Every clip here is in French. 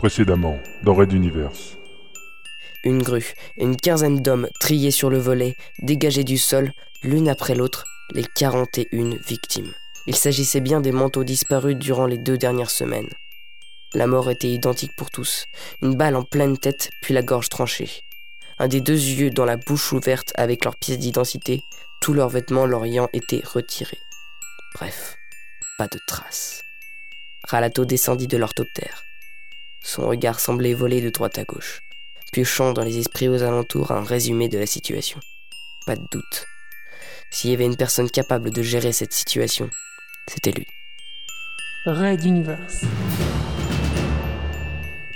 Précédemment, dans Red Universe. Une grue une quinzaine d'hommes triés sur le volet, dégagés du sol, l'une après l'autre, les 41 victimes. Il s'agissait bien des manteaux disparus durant les deux dernières semaines. La mort était identique pour tous. Une balle en pleine tête, puis la gorge tranchée. Un des deux yeux dans la bouche ouverte avec leurs pièces d'identité, tous leurs vêtements leur ayant été retirés. Bref, pas de traces. Ralato descendit de l'orthoptère. Son regard semblait voler de droite à gauche, piochant dans les esprits aux alentours un résumé de la situation. Pas de doute. S'il y avait une personne capable de gérer cette situation, c'était lui. Red Universe.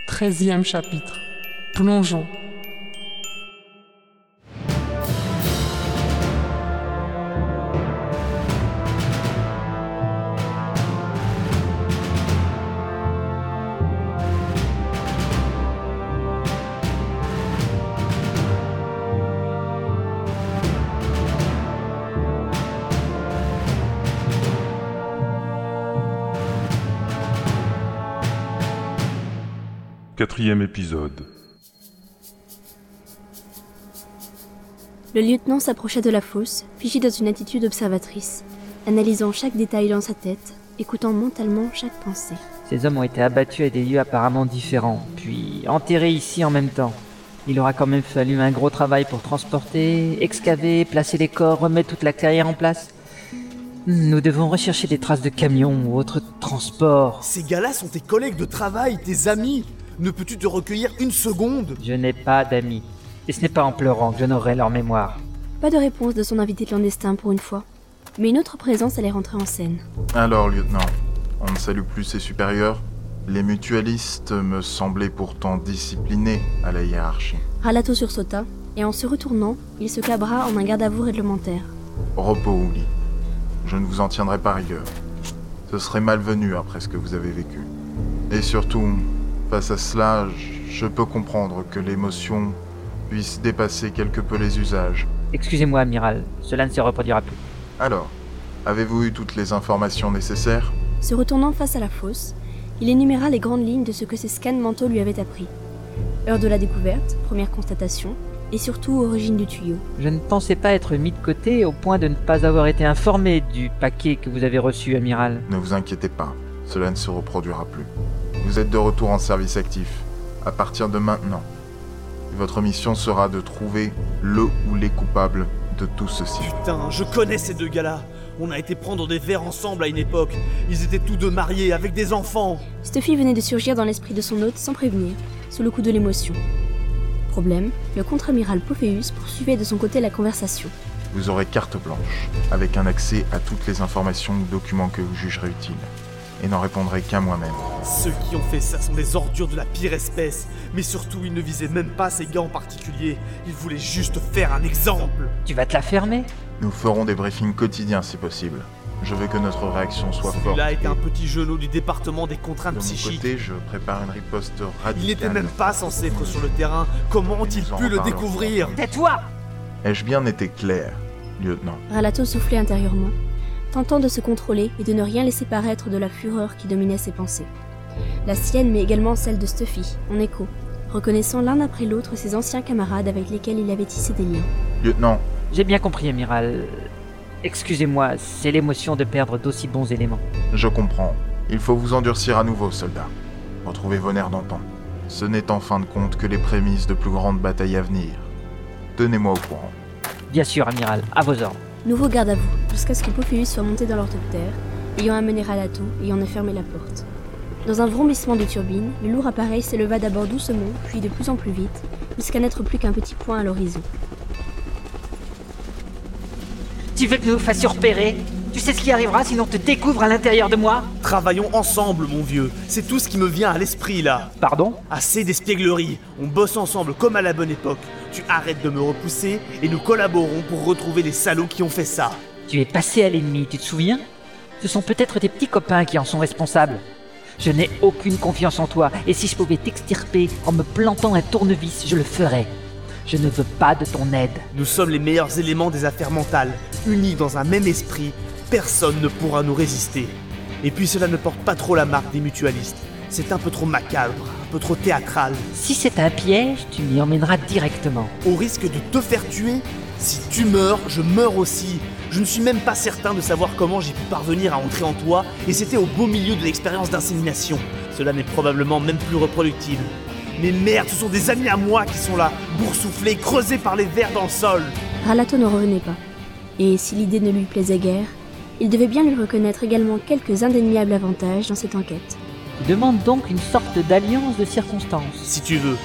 13e chapitre. Plongeons. Quatrième épisode. Le lieutenant s'approcha de la fosse, figé dans une attitude observatrice, analysant chaque détail dans sa tête, écoutant mentalement chaque pensée. Ces hommes ont été abattus à des lieux apparemment différents, puis enterrés ici en même temps. Il aura quand même fallu un gros travail pour transporter, excaver, placer les corps, remettre toute la carrière en place. Nous devons rechercher des traces de camions ou autres transports. Ces gars-là sont tes collègues de travail, tes amis. Ne peux-tu te recueillir une seconde? Je n'ai pas d'amis. Et ce n'est pas en pleurant que j'honorerai leur mémoire. Pas de réponse de son invité clandestin pour une fois. Mais une autre présence allait rentrer en scène. Alors, lieutenant, on ne salue plus ses supérieurs Les mutualistes me semblaient pourtant disciplinés à la hiérarchie. Ralato sursauta, et en se retournant, il se cabra en un garde à vous réglementaire. Repos ou lit. Je ne vous en tiendrai pas rigueur. Ce serait malvenu après ce que vous avez vécu. Et surtout, face à cela, je peux comprendre que l'émotion puisse dépasser quelque peu les usages. Excusez-moi, amiral, cela ne se reproduira plus. Alors, avez-vous eu toutes les informations nécessaires? Se retournant face à la fosse, il énuméra les grandes lignes de ce que ses scans mentaux lui avaient appris. Heure de la découverte, première constatation, et surtout origine du tuyau. Je ne pensais pas être mis de côté au point de ne pas avoir été informé du paquet que vous avez reçu, amiral. Ne vous inquiétez pas, cela ne se reproduira plus. Vous êtes de retour en service actif. À partir de maintenant, votre mission sera de trouver le ou les coupables de tout ceci. Putain, je connais ces deux gars-là. On a été prendre des verres ensemble à une époque. Ils étaient tous deux mariés, avec des enfants. Stuffy venait de surgir dans l'esprit de son hôte sans prévenir, sous le coup de l'émotion. Problème, le contre-amiral Pophéus poursuivait de son côté la conversation. Vous aurez carte blanche, avec un accès à toutes les informations ou documents que vous jugerez utiles. Et n'en répondrez qu'à moi-même. Ceux qui ont fait ça sont des ordures de la pire espèce. Mais surtout, ils ne visaient même pas ces gars en particulier. Ils voulaient juste faire un exemple. Tu vas te la fermer? Nous ferons des briefings quotidiens si possible. Je veux que notre réaction soit forte. Celui-là est un petit genou du département des contraintes De mon psychiques. côté, je prépare une riposte radicale. Il n'était même pas censé être sur le terrain. Comment ont-ils pu le découvrir? Tais-toi Ai-je bien été clair, lieutenant? Ralato soufflait intérieurement, tentant de se contrôler et de ne rien laisser paraître de la fureur qui dominait ses pensées. La sienne, mais également celle de Stuffy, en écho, reconnaissant l'un après l'autre ses anciens camarades avec lesquels il avait tissé des liens. Lieutenant, J'ai bien compris, amiral. Excusez-moi, c'est l'émotion de perdre d'aussi bons éléments. je comprends. Il faut vous endurcir à nouveau, soldats. Retrouvez vos nerfs d'antan. Ce n'est en fin de compte que les prémices de plus grandes batailles à venir. Tenez-moi au courant. Bien sûr, amiral, à vos ordres. Nouveau garde à vous, jusqu'à ce que Pophéus soit monté dans l'orthoptère, ayant amené Ralato et en a fermé la porte. Dans un vrombissement de turbine, le lourd appareil s'éleva d'abord doucement, puis de plus en plus vite, jusqu'à n'être plus qu'un petit point à l'horizon. Tu veux que nous nous fassions repérer? Tu sais ce qui arrivera si l'on te découvre à l'intérieur de moi? Travaillons ensemble, mon vieux. C'est tout ce qui me vient à l'esprit là. Pardon? Assez d'espièglerie. On bosse ensemble comme à la bonne époque. Tu arrêtes de me repousser et nous collaborons pour retrouver les salauds qui ont fait ça. Tu es passé à l'ennemi, tu te souviens? Ce sont peut-être tes petits copains qui en sont responsables. Je n'ai aucune confiance en toi, et si je pouvais t'extirper en me plantant un tournevis, je le ferais. Je ne veux pas de ton aide. Nous sommes les meilleurs éléments des affaires mentales. Unis dans un même esprit, personne ne pourra nous résister. Et puis cela ne porte pas trop la marque des mutualistes. C'est un peu trop macabre, un peu trop théâtral. Si c'est un piège, tu m'y emmèneras directement. Au risque de te faire tuer Si tu meurs, je meurs aussi. Je ne suis même pas certain de savoir comment j'ai pu parvenir à entrer en toi, et c'était au beau milieu de l'expérience d'insémination. Cela n'est probablement même plus reproductible. Mais merde, ce sont des amis à moi qui sont là, boursouflés, creusés par les vers dans le sol. Ralato ne revenait pas. Et si l'idée ne lui plaisait guère, il devait bien lui reconnaître également quelques indéniables avantages dans cette enquête. Tu demandes donc une sorte d'alliance de circonstances. Si tu veux,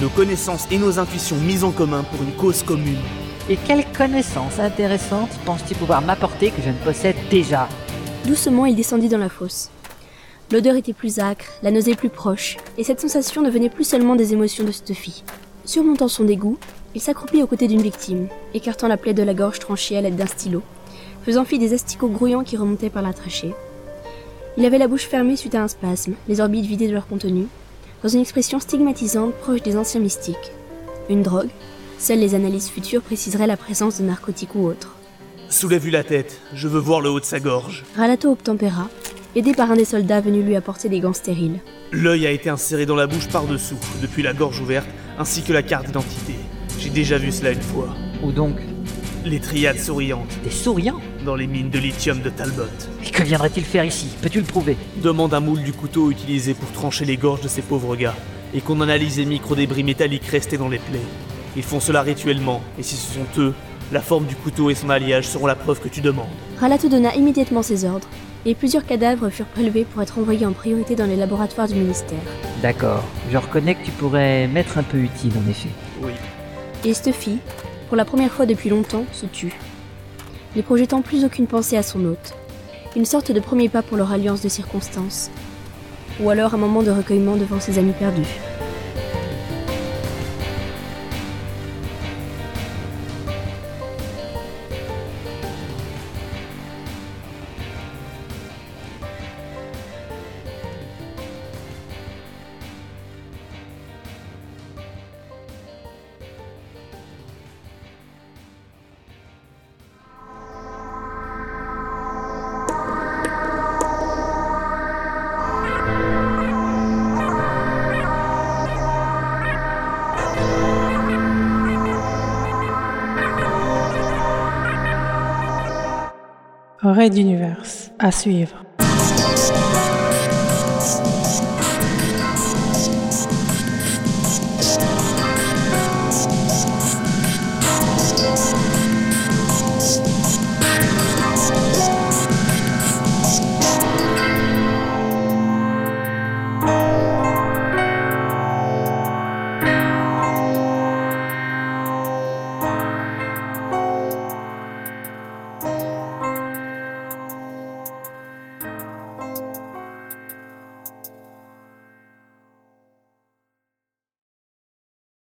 nos connaissances et nos intuitions mises en commun pour une cause commune. Et quelles connaissances intéressantes penses-tu pouvoir m'apporter que je ne possède déjà? Doucement, il descendit dans la fosse. L'odeur était plus âcre, la nausée plus proche, et cette sensation ne venait plus seulement des émotions de Stuffy. Surmontant son dégoût, il s'accroupit aux côtés d'une victime, écartant la plaie de la gorge tranchée à l'aide d'un stylo, faisant fi des asticots grouillants qui remontaient par la trachée. Il avait la bouche fermée suite à un spasme, les orbites vidées de leur contenu, dans une expression stigmatisante proche des anciens mystiques. Une drogue Seules les analyses futures préciseraient la présence de narcotiques ou autres. Soulève-lui la tête, je veux voir le haut de sa gorge. Ralato obtempéra, aidé par un des soldats venus lui apporter des gants stériles. L'œil a été inséré dans la bouche par-dessous, depuis la gorge ouverte, ainsi que la carte d'identité. J'ai déjà vu cela une fois. Ou donc? Les triades souriantes, des souriants? Dans les mines de lithium de Talbot. Et que viendrait-il faire ici? Peux-tu le prouver? Demande un moule du couteau utilisé pour trancher les gorges de ces pauvres gars, et qu'on analyse les micro-débris métalliques restés dans les plaies. Ils font cela rituellement, et si ce sont eux, la forme du couteau et son alliage seront la preuve que tu demandes. Ralato donna immédiatement ses ordres, et plusieurs cadavres furent prélevés pour être envoyés en priorité dans les laboratoires du ministère. D'accord, je reconnais que tu pourrais m'être un peu utile en effet. Oui. Et Stuffy, pour la première fois depuis longtemps, se tut, ne projetant plus aucune pensée à son hôte. Une sorte de premier pas pour leur alliance de circonstances. Ou alors un moment de recueillement devant ses amis perdus. Red Universe. À suivre.